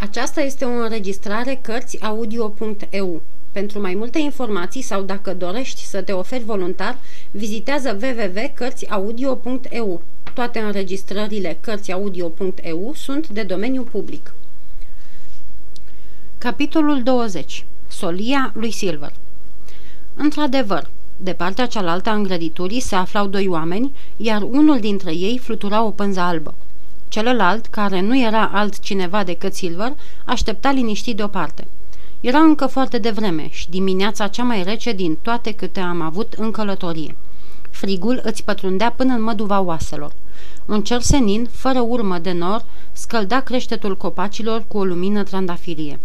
Aceasta este o înregistrare Cărțiaudio.eu. Pentru mai multe informații sau dacă dorești să te oferi voluntar, vizitează www.cărțiaudio.eu. Toate înregistrările Cărțiaudio.eu sunt de domeniu public. Capitolul 20. Solia lui Silver Într-adevăr, de partea cealaltă a îngrăditurii se aflau doi oameni, iar unul dintre ei flutura o pânză albă. Celălalt, care nu era altcineva decât Silver, aștepta liniștit deoparte. Era încă foarte devreme și dimineața cea mai rece din toate câte am avut în călătorie. Frigul îți pătrundea până în măduva oaselor. Un cer senin, fără urmă de nor, scălda creștetul copacilor cu o lumină trandafirie.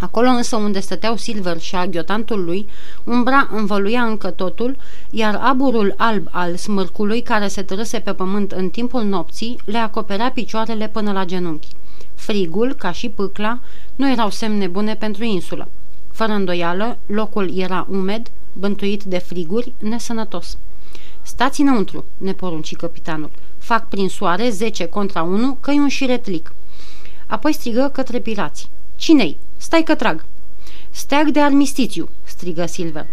Acolo însă unde stăteau Silver și aghiotantul lui, umbra învăluia încă totul, iar aburul alb al smârcului care se trăse pe pământ în timpul nopții le acoperea picioarele până la genunchi. Frigul, ca și pâcla, nu erau semne bune pentru insulă. Fără îndoială, locul era umed, bântuit de friguri, nesănătos. Stați înăuntru, ne porunci capitanul. Fac prin soare 10 contra 1 că e un șiretlic. Apoi strigă către pirați. Cinei? Stai că trag!" Steag de armistițiu!" strigă Silver.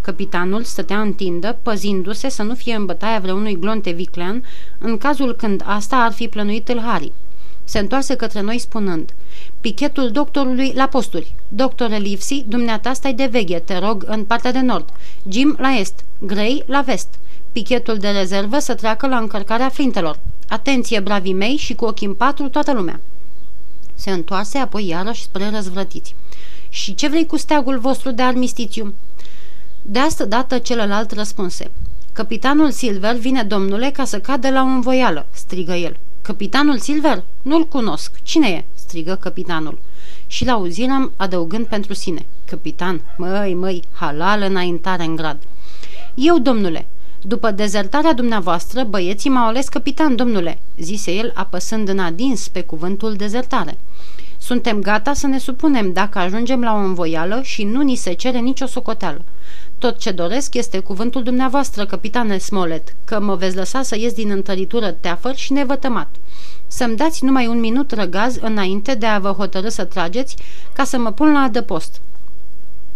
Capitanul stătea în tindă, păzindu-se să nu fie în bătaia vreunui glonte viclean, în cazul când asta ar fi plănuit tâlharii. Se întoarse către noi spunând, Pichetul doctorului la posturi. Doctore Livsi, dumneata stai de veghe, te rog, în partea de nord. Jim la est, Gray la vest. Pichetul de rezervă să treacă la încărcarea flintelor. Atenție, bravii mei, și cu ochii în patru toată lumea. Se întoarse apoi iarăși spre răzvrătiți. Și ce vrei cu steagul vostru de armistițiu?" De asta dată celălalt răspunse. Capitanul Silver vine, domnule, ca să cadă la o învoială," strigă el. Capitanul Silver? Nu-l cunosc. Cine e?" strigă capitanul. Și l-auzirăm adăugând pentru sine. Capitan, măi, măi, halal înaintare în grad. Eu, domnule, după dezertarea dumneavoastră, băieții m-au ales capitan, domnule," zise el, apăsând în adins pe cuvântul dezertare. Suntem gata să ne supunem dacă ajungem la o învoială și nu ni se cere nicio socoteală. Tot ce doresc este cuvântul dumneavoastră, capitane Smollett, că mă veți lăsa să ies din întăritură teafăr și nevătămat. Să-mi dați numai un minut răgaz înainte de a vă hotărâ să trageți, ca să mă pun la adăpost.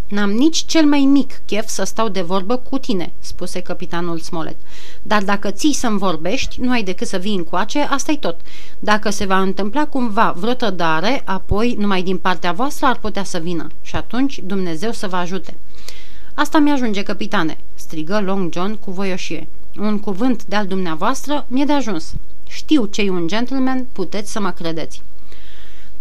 N-am nici cel mai mic chef să stau de vorbă cu tine, spuse capitanul Smollett. Dar dacă ții să-mi vorbești, nu ai decât să vii încoace, asta e tot. Dacă se va întâmpla cumva vreo tădare, apoi numai din partea voastră ar putea să vină și atunci Dumnezeu să vă ajute. Asta mi-ajunge, capitane, strigă Long John cu voioșie. Un cuvânt de-al dumneavoastră mi-e de ajuns. Știu ce un gentleman, puteți să mă credeți.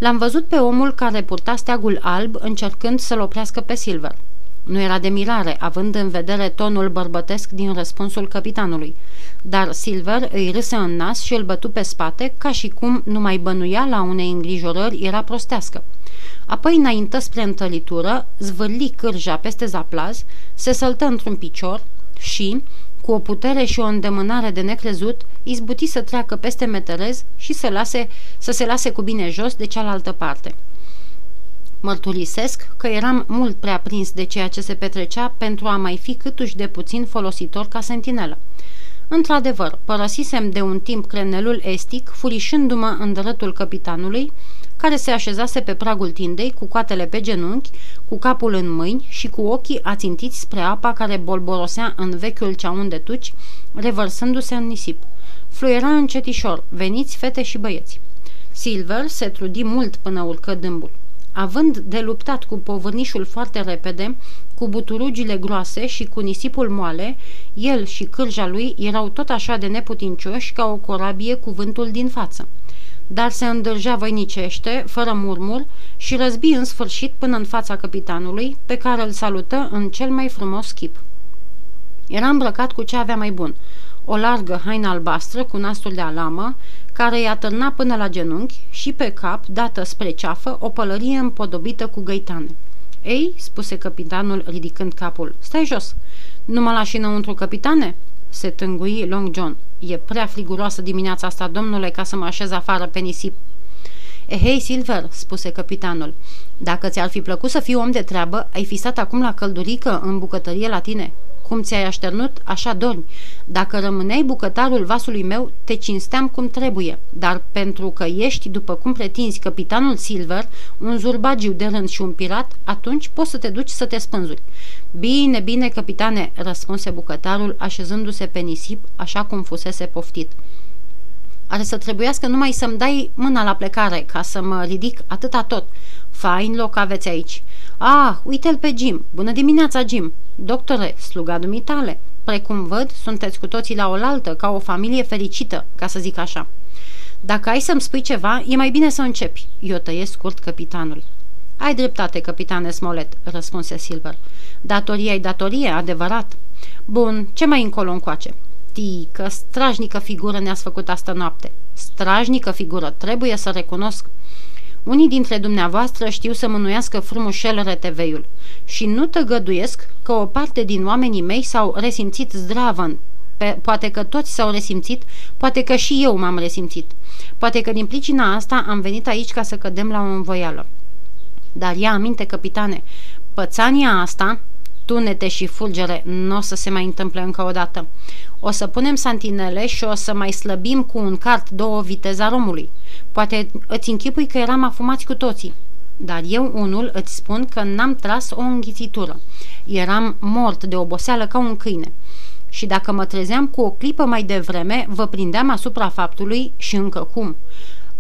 L-am văzut pe omul care purta steagul alb încercând să-l oprească pe Silver. Nu era de mirare, având în vedere tonul bărbătesc din răspunsul capitanului. Dar Silver îi râse în nas și îl bătu pe spate, ca și cum numai bănuia la unei îngrijorări era prostească. Apoi înaintă spre întălitură, zvârli cârja peste zaplaz, se săltă într-un picior și, cu o putere și o îndemânare de necrezut, izbuti să treacă peste meterez și să, lase, să se lase cu bine jos de cealaltă parte. Mărturisesc că eram mult prea prins de ceea ce se petrecea pentru a mai fi câtuși de puțin folositor ca sentinelă. Într-adevăr, părăsisem de un timp crenelul estic, furișându-mă în drătul capitanului, care se așezase pe pragul tindei, cu coatele pe genunchi, cu capul în mâini și cu ochii ațintiți spre apa care bolborosea în vechiul ceaun de tuci, revărsându-se în nisip. Fluiera încetișor, veniți fete și băieți. Silver se trudi mult până urcă dâmbul. Având de luptat cu povârnișul foarte repede, cu buturugile groase și cu nisipul moale, el și cârja lui erau tot așa de neputincioși ca o corabie cu vântul din față dar se îndârjea voinicește, fără murmur, și răzbi în sfârșit până în fața capitanului, pe care îl salută în cel mai frumos chip. Era îmbrăcat cu ce avea mai bun, o largă haină albastră cu nasul de alamă, care i-a târna până la genunchi și pe cap, dată spre ceafă, o pălărie împodobită cu găitane. Ei, spuse capitanul ridicând capul, stai jos. Nu mă lași înăuntru, capitane?" se tângui Long John. E prea friguroasă dimineața asta, domnule, ca să mă așez afară pe nisip. Ehei, Silver, spuse capitanul, dacă ți-ar fi plăcut să fii om de treabă, ai fi stat acum la căldurică în bucătărie la tine. Cum ți-ai așternut, așa dormi. Dacă rămâneai bucătarul vasului meu, te cinsteam cum trebuie, dar pentru că ești, după cum pretinzi, capitanul Silver, un zurbagiu de rând și un pirat, atunci poți să te duci să te spânzuri. Bine, bine, capitane, răspunse bucătarul, așezându-se pe nisip, așa cum fusese poftit. Are să trebuiască numai să-mi dai mâna la plecare, ca să mă ridic atâta tot. Fain loc aveți aici. Ah, uite-l pe Jim. Bună dimineața, Jim. Doctore, sluga dumitale. Precum văd, sunteți cu toții la oaltă, ca o familie fericită, ca să zic așa. Dacă ai să-mi spui ceva, e mai bine să începi. Eu tăiesc scurt capitanul. Ai dreptate, capitane Smolet, răspunse Silver. Datoria e datorie, adevărat. Bun, ce mai încolo încoace? Tică, strajnică figură ne-ați făcut asta noapte. Strajnică figură, trebuie să recunosc. Unii dintre dumneavoastră știu să mânuiască frumușel reteveiul și nu tăgăduiesc că o parte din oamenii mei s-au resimțit zdravăn. Pe, poate că toți s-au resimțit, poate că și eu m-am resimțit. Poate că din pricina asta am venit aici ca să cădem la o învoială. Dar ia aminte, capitane, pățania asta, tunete și fulgere, nu o să se mai întâmple încă o dată. O să punem santinele și o să mai slăbim cu un cart două viteza romului. Poate îți închipui că eram afumați cu toții. Dar eu unul îți spun că n-am tras o înghițitură. Eram mort de oboseală ca un câine. Și dacă mă trezeam cu o clipă mai devreme, vă prindeam asupra faptului și încă cum.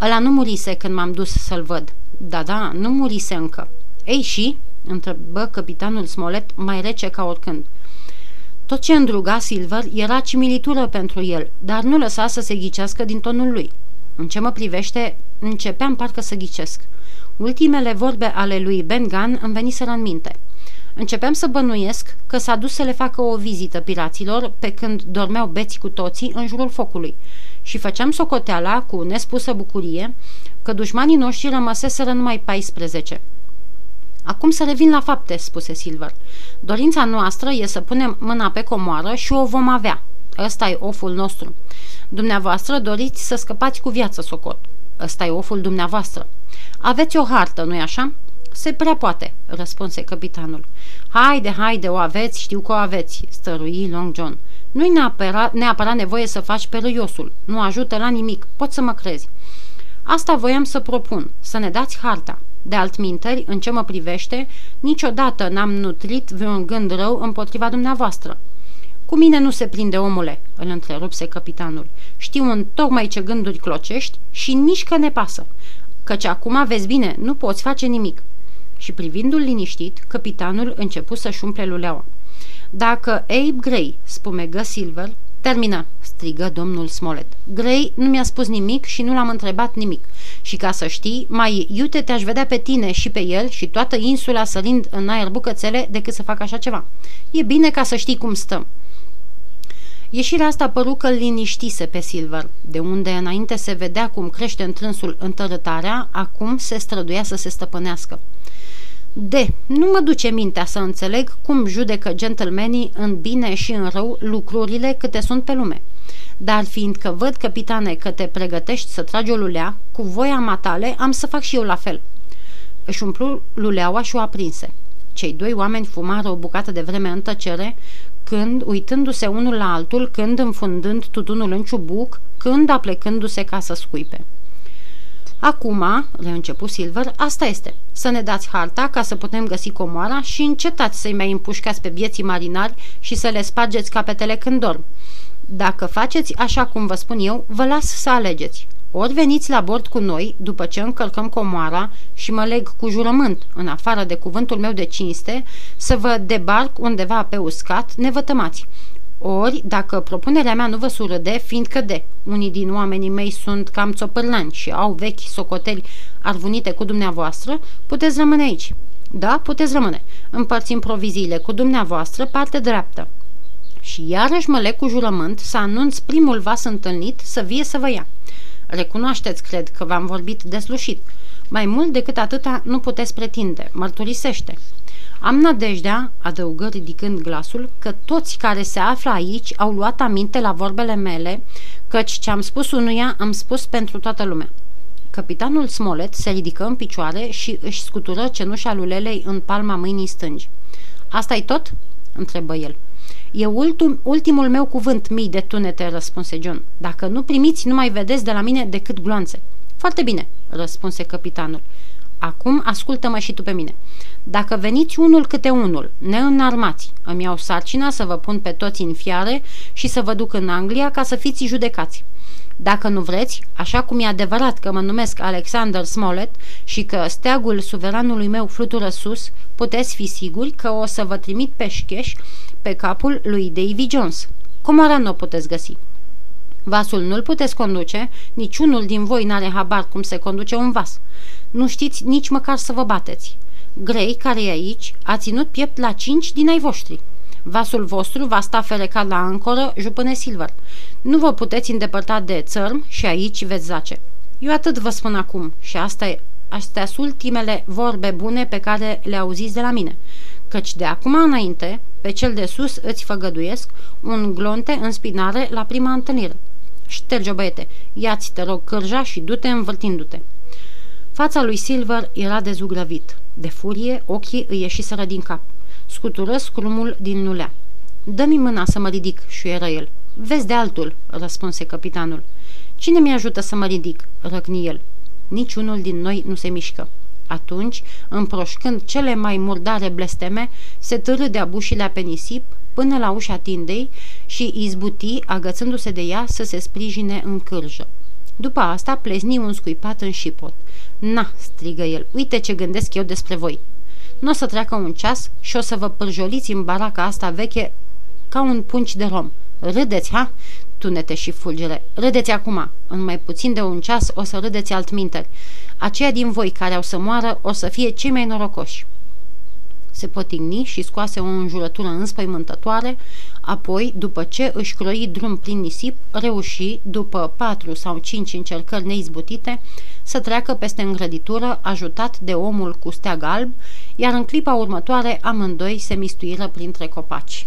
Ăla nu murise când m-am dus să-l văd. Da, da, nu murise încă. Ei și? Întrebă capitanul Smolet mai rece ca oricând. Tot ce îndruga Silver era cimilitură pentru el, dar nu lăsa să se ghicească din tonul lui. În ce mă privește, începeam parcă să ghicesc. Ultimele vorbe ale lui Ben Gunn îmi veniseră în minte. Începeam să bănuiesc că s-a dus să le facă o vizită piraților pe când dormeau beți cu toții în jurul focului și făceam socoteala cu nespusă bucurie că dușmanii noștri rămăseseră numai 14. Acum să revin la fapte, spuse Silver. Dorința noastră e să punem mâna pe comoară și o vom avea. Ăsta e oful nostru. Dumneavoastră doriți să scăpați cu viață, Socot. Ăsta e oful dumneavoastră. Aveți o hartă, nu-i așa? Se prea poate, răspunse capitanul. Haide, haide, o aveți, știu că o aveți, stărui Long John. Nu-i neapărat, neapărat nevoie să faci pe râiosul. Nu ajută la nimic, poți să mă crezi. Asta voiam să propun, să ne dați harta. De altminteri, în ce mă privește, niciodată n-am nutrit vreun gând rău împotriva dumneavoastră. Cu mine nu se prinde, omule, îl întrerupse capitanul. Știu în tocmai ce gânduri clocești și nici că ne pasă. Căci acum vezi bine, nu poți face nimic. Și privindu-l liniștit, capitanul începu să-și umple luleaua. Dacă Abe Gray, spumegă Silver, termină, strigă domnul Smollett. Gray nu mi-a spus nimic și nu l-am întrebat nimic. Și ca să știi, mai iute te-aș vedea pe tine și pe el și toată insula sărind în aer bucățele decât să fac așa ceva. E bine ca să știi cum stăm. Ieșirea asta păru că îl liniștise pe Silver, de unde înainte se vedea cum crește întrânsul întărătarea, acum se străduia să se stăpânească. De, nu mă duce mintea să înțeleg cum judecă gentlemanii în bine și în rău lucrurile câte sunt pe lume. Dar fiindcă văd, capitane, că te pregătești să tragi o lulea, cu voia matale am să fac și eu la fel. Își umplu luleaua și o aprinse. Cei doi oameni fumară o bucată de vreme în tăcere, când uitându-se unul la altul, când înfundând tutunul în ciubuc, când aplecându-se ca să scuipe. Acum, reînceput Silver, asta este. Să ne dați harta ca să putem găsi comoara și încetați să-i mai împușcați pe bieții marinari și să le spargeți capetele când dorm. Dacă faceți așa cum vă spun eu, vă las să alegeți. Ori veniți la bord cu noi, după ce încălcăm comoara și mă leg cu jurământ, în afară de cuvântul meu de cinste, să vă debarc undeva pe uscat, nevătămați. Ori, dacă propunerea mea nu vă surâde, fiindcă de unii din oamenii mei sunt cam țopârlani și au vechi socoteli arvunite cu dumneavoastră, puteți rămâne aici. Da, puteți rămâne. Împărțim proviziile cu dumneavoastră, parte dreaptă. Și iarăși mă leg cu jurământ să anunț primul vas întâlnit să vie să vă ia. Recunoașteți, cred, că v-am vorbit deslușit. Mai mult decât atâta nu puteți pretinde, mărturisește. Am nădejdea, adăugă ridicând glasul, că toți care se află aici au luat aminte la vorbele mele, căci ce-am spus unuia am spus pentru toată lumea. Capitanul Smolet se ridică în picioare și își scutură cenușa lulelei în palma mâinii stângi. asta e tot?" întrebă el. E ultim, ultimul meu cuvânt, mii de tunete, răspunse John. Dacă nu primiți, nu mai vedeți de la mine decât gloanțe. Foarte bine, răspunse capitanul. Acum ascultă-mă și tu pe mine. Dacă veniți unul câte unul, neînarmați, îmi iau sarcina să vă pun pe toți în fiare și să vă duc în Anglia ca să fiți judecați. Dacă nu vreți, așa cum e adevărat că mă numesc Alexander Smollett și că steagul suveranului meu flutură sus, puteți fi siguri că o să vă trimit pe șcheș pe capul lui Davy Jones. Comora nu o puteți găsi. Vasul nu-l puteți conduce, niciunul din voi n-are habar cum se conduce un vas. Nu știți nici măcar să vă bateți. Grey, care e aici, a ținut piept la cinci din ai voștri. Vasul vostru va sta ferecat la ancoră jupâne silver. Nu vă puteți îndepărta de țărm și aici veți zace. Eu atât vă spun acum și asta e, astea sunt ultimele vorbe bune pe care le auziți de la mine. Căci de acum înainte, pe cel de sus îți făgăduiesc un glonte în spinare la prima întâlnire. Șterge-o, băiete, ia-ți, te rog, cârja și du-te învârtindu-te. Fața lui Silver era dezugrăvit. De furie, ochii îi ieșiseră din cap. Scutură scrumul din nulea. Dă-mi mâna să mă ridic, șuieră el. Vezi de altul, răspunse capitanul. Cine mi ajută să mă ridic? răcni el. Niciunul din noi nu se mișcă. Atunci, împroșcând cele mai murdare blesteme, se târâ de abușilea pe nisip până la ușa tindei și izbuti, agățându-se de ea, să se sprijine în cârjă. După asta plezni un scuipat în șipot. Na, strigă el, uite ce gândesc eu despre voi. Nu o să treacă un ceas și o să vă pârjoliți în baraca asta veche ca un punci de rom. Râdeți, ha? Tunete și fulgere. Râdeți acum. În mai puțin de un ceas o să râdeți altminteri. Aceia din voi care au să moară o să fie cei mai norocoși. Se potigni și scoase o înjurătură înspăimântătoare, apoi, după ce își croi drum prin nisip, reuși, după patru sau cinci încercări neizbutite, să treacă peste îngrăditură, ajutat de omul cu steag alb, iar în clipa următoare amândoi se mistuiră printre copaci.